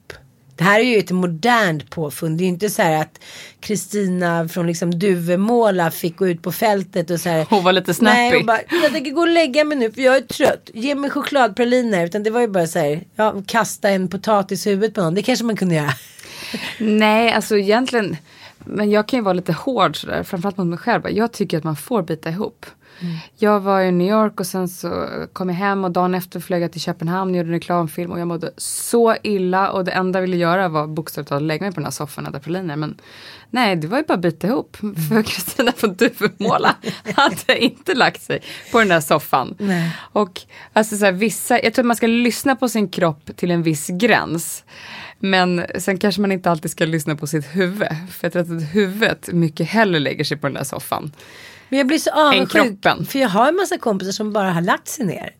Det här är ju ett modernt påfund. Det är ju inte så här att Kristina från liksom Duvemåla fick gå ut på fältet och så här. Hon var lite snappy. Nej, och bara, jag tänker gå och lägga mig nu för jag är trött. Ge mig chokladpraliner. Utan det var ju bara så här, ja, kasta en potatis i huvudet på någon. Det kanske man kunde göra. Nej, alltså egentligen. Men jag kan ju vara lite hård sådär, framförallt mot mig själv. Jag tycker att man får bita ihop. Jag var i New York och sen så kom jag hem och dagen efter flög jag till Köpenhamn och gjorde en reklamfilm och jag mådde så illa och det enda jag ville göra var bokstavligt talat lägga mig på den här soffan och äta praliner. Men nej, det var ju bara att bita ihop. För Kristina från Duvemåla hade inte lagt sig på den där soffan. Nej. Och alltså så här, vissa, jag tror att man ska lyssna på sin kropp till en viss gräns. Men sen kanske man inte alltid ska lyssna på sitt huvud. För jag tror att huvudet mycket hellre lägger sig på den där soffan. Men jag blir så avundsjuk. kroppen. För jag har en massa kompisar som bara har lagt sig ner.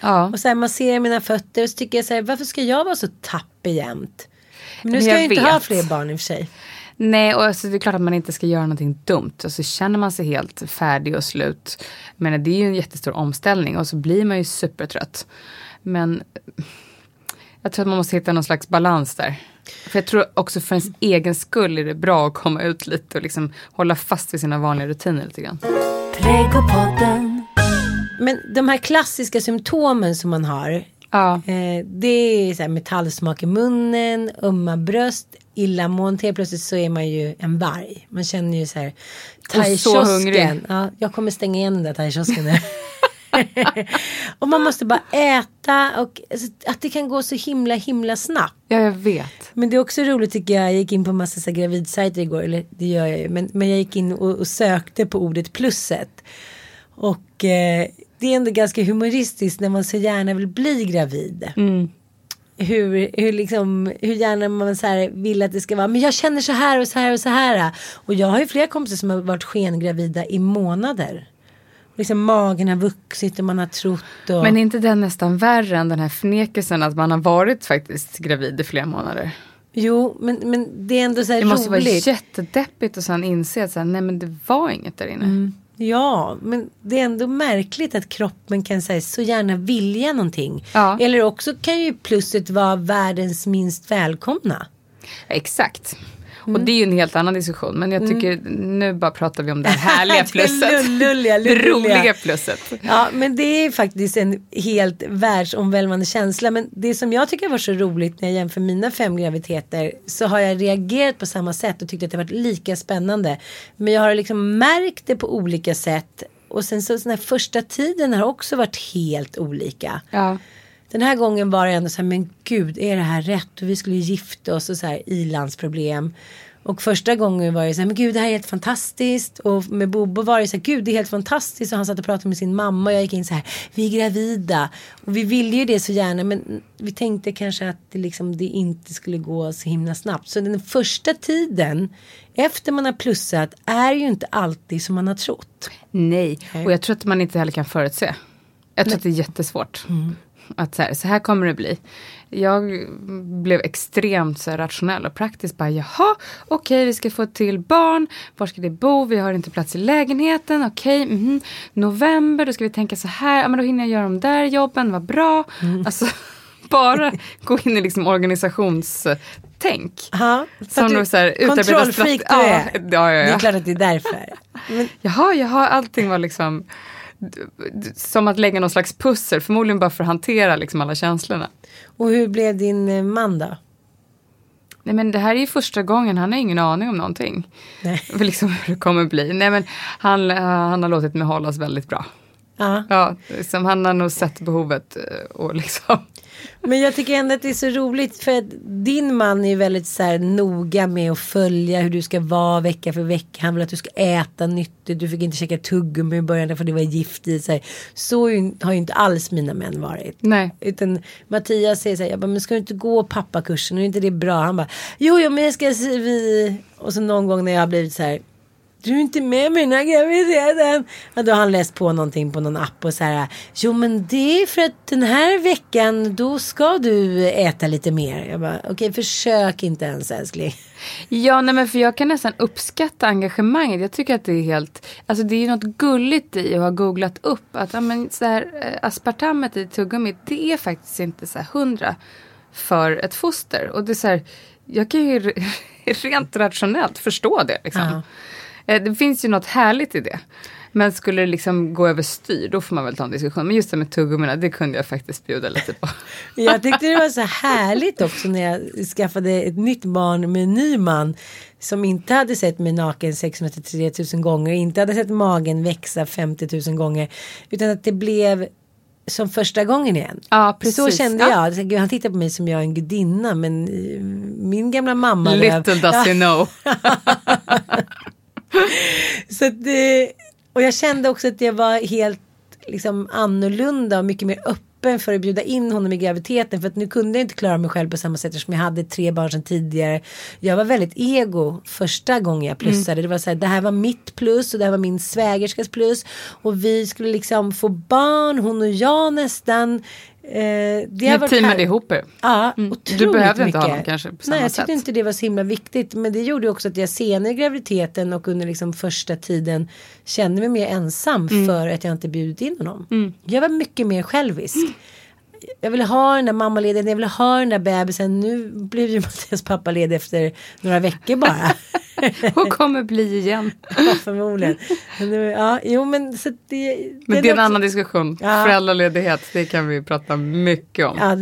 Ja. Och så här, man ser mina fötter och så tycker jag så här, varför ska jag vara så tappig jämt? Men nu Men ska jag jag inte ha fler barn i och för sig. Nej, och alltså, det är klart att man inte ska göra någonting dumt. Och så känner man sig helt färdig och slut. Men det är ju en jättestor omställning och så blir man ju supertrött. Men jag tror att man måste hitta någon slags balans där. För jag tror också för ens egen skull är det bra att komma ut lite och liksom hålla fast vid sina vanliga rutiner lite grann. Men de här klassiska symptomen som man har. Ja. Eh, det är så här metallsmak i munnen, ömma bröst, illamående. Helt plötsligt så är man ju en varg. Man känner ju så här. så hungrig. Ja, jag kommer stänga igen den där thaikiosken. nu. och man måste bara äta och alltså, att det kan gå så himla himla snabbt. ja, jag vet. Men det är också roligt tycker jag. Jag gick in på massa så gravidsajter igår. Eller det gör jag ju. Men, men jag gick in och, och sökte på ordet plusset. Och eh, det är ändå ganska humoristiskt när man så gärna vill bli gravid. Hur, hur, liksom, hur gärna man så här vill att det ska vara. Men jag känner så här och så här och så här. Och jag har ju flera kompisar som har varit skengravida i månader. Liksom magen har vuxit och man har trott. Och... Men är inte den nästan värre än den här förnekelsen att man har varit faktiskt gravid i flera månader? Jo, men, men det är ändå så här Det måste vara roligt. jättedeppigt och sen inse att så här, nej men det var inget där inne. Mm. Ja, men det är ändå märkligt att kroppen kan säga så gärna vilja någonting. Ja. Eller också kan ju plusset vara världens minst välkomna. Exakt. Mm. Och det är ju en helt annan diskussion. Men jag tycker nu bara pratar vi om det här härliga Det plusset. lulliga, det lulliga. roliga plusset. Ja, men det är faktiskt en helt världsomvälvande känsla. Men det som jag tycker var så roligt när jag jämför mina fem graviditeter så har jag reagerat på samma sätt och tyckt att det varit lika spännande. Men jag har liksom märkt det på olika sätt. Och sen så den här första tiden har också varit helt olika. Ja. Den här gången var det ändå så här, men gud, är det här rätt? Och vi skulle ju gifta oss och så här, ilandsproblem. Och första gången var det så här, men gud, det här är helt fantastiskt. Och med Bobo var det så här, gud, det är helt fantastiskt. Och han satt och pratade med sin mamma och jag gick in så här, vi är gravida. Och vi ville ju det så gärna, men vi tänkte kanske att det, liksom, det inte skulle gå så himla snabbt. Så den första tiden, efter man har plussat, är ju inte alltid som man har trott. Nej, och jag tror att man inte heller kan förutse. Jag tror att det är jättesvårt. Att så här, så här kommer det bli. Jag blev extremt så rationell och praktisk. Bara, Jaha, okej vi ska få till barn. Var ska det bo? Vi har inte plats i lägenheten. Okej, mhm. november, då ska vi tänka så här. Ja, men då hinner jag göra de där jobben, vad bra. Alltså, bara gå in i liksom organisationstänk. Som då så här, utarbeta Kontrollfreak du är. Ja, ja, ja, Det är klart att det är därför. Men, Jaha, jaha, allting var liksom som att lägga någon slags pussel, förmodligen bara för att hantera liksom alla känslorna. och hur blev din eh, man då? Nej men det här är ju första gången, han har ingen aning om någonting. Nej. För liksom hur det kommer bli. Nej men han, eh, han har låtit mig hållas väldigt bra. Ja. Ja, liksom, han har nog sett behovet eh, och liksom. Men jag tycker ändå att det är så roligt för att din man är ju väldigt så här noga med att följa hur du ska vara vecka för vecka. Han vill att du ska äta nyttigt. Du fick inte käka tuggummi i början för det var gift i sig. Så ju- har ju inte alls mina män varit. Nej. Utan Mattias säger så här, jag bara, men ska du inte gå pappakursen? Är inte det bra? Han bara, jo, jo men jag ska vi... Och så någon gång när jag har blivit så här, du är inte med mig i den här graviditeten. Ja, då har han läst på någonting på någon app och så här. Jo men det är för att den här veckan då ska du äta lite mer. Jag bara okej försök inte ens älskling. Ja, nej men för jag kan nästan uppskatta engagemanget. Jag tycker att det är helt, alltså det är något gulligt i att ha googlat upp att ja, men så här, eh, aspartamet i tuggummit, det är faktiskt inte så här hundra för ett foster. Och det är så här, jag kan ju rent rationellt förstå det. Liksom. Eh, Det finns ju något härligt i det. Men skulle det liksom gå över styr, då får man väl ta en diskussion. Men just det med tuggummina, det kunde jag faktiskt bjuda lite på. Jag tyckte det var så härligt också när jag skaffade ett nytt barn med en ny man. Som inte hade sett mig naken 633 000 gånger. Inte hade sett magen växa 50 000 gånger. Utan att det blev som första gången igen. Ja, precis. Så kände Ja. jag. Gud, Han tittar på mig som jag är en gudinna. Men eh, min gamla mamma. Little does he know. Så att, det- och jag kände också att jag var helt liksom, annorlunda och mycket mer öppen för att bjuda in honom i graviditeten. För att nu kunde jag inte klara mig själv på samma sätt eftersom jag hade tre barn sedan tidigare. Jag var väldigt ego första gången jag plussade. Det var så här, det här var mitt plus och det här var min svägerskas plus. Och vi skulle liksom få barn, hon och jag nästan. Eh, det har varit teamade här- ihop er. Ja, Mm. otroligt Du behövde inte mycket. honom kanske på samma Nej, jag tyckte sätt. inte det var så himla viktigt. Men det gjorde också att jag senare i graviditeten och under liksom första tiden kände mig mer ensam Mm. för att jag inte bjudit in honom. Jag var mycket mer självisk. Jag ville ha den där mammaledigheten, jag ville ha den där bebisen. Nu blev ju Mattias pappa ledig efter några veckor bara. Och kommer bli igen. ja, förmodligen. Men, nu- ja, jo men så det. Men det är en också- annan diskussion. Ja. Föräldraledighet, det kan vi prata mycket om. Ja,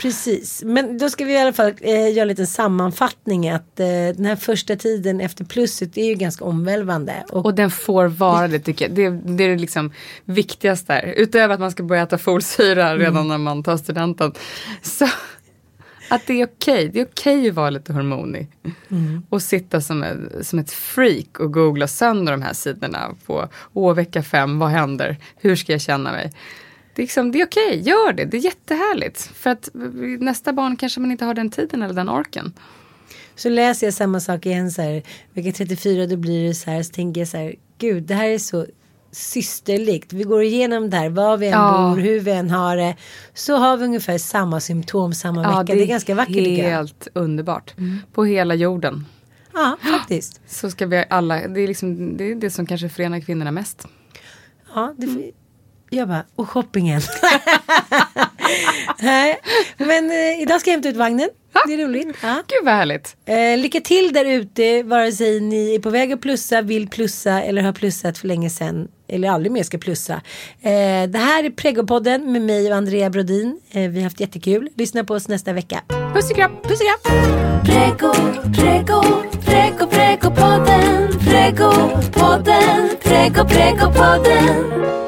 precis. Men då ska vi i alla fall eh, göra en liten sammanfattning. Att eh, den här första tiden efter plusset är ju ganska omvälvande. Och, Och den får vara det tycker jag. Det, det är det liksom viktigaste där. Utöver att man ska börja äta folsyra redan Mm. när man tar studenten. Så att det är okej. Det är okej att vara lite hormonig. Mm. Och sitta som ett, som ett freak och googla sönder de här sidorna på åh, vecka fem, vad händer? Hur ska jag känna mig? Det är, liksom, det är okej, gör det. Det är jättehärligt. För att nästa barn kanske man inte har den tiden eller den orken. så läser jag samma sak igen så här. Vecka 34 då blir det så här. Så tänker jag så här. Gud det här är så systerlikt. Vi går igenom det här. Var vi än Ja. bor, hur vi än har det. Så har vi ungefär samma symptom samma vecka. Det är, ganska vackert tycker jag. Mm. Helt underbart. På hela jorden. Ja faktiskt. Så ska vi alla, det är liksom det, är det som kanske förenar kvinnorna mest. Ja, det, jag bara, och shoppingen. Nej, men eh, idag ska jag hämta ut vagnen. Det är roligt. Ja. Gud vad härligt. Eh, lycka till där ute, vare sig ni är på väg att plussa, vill plussa eller har plussat för länge sedan. Eller aldrig mer ska plussa. Eh, det här är Pregopodden med mig och Andrea Brodin. Eh, vi har haft jättekul. Lyssna på oss nästa vecka. Puss och kram. Puss och kram! Prego, prego, prego, pregopodden. Pregopodden, prego, pregopodden.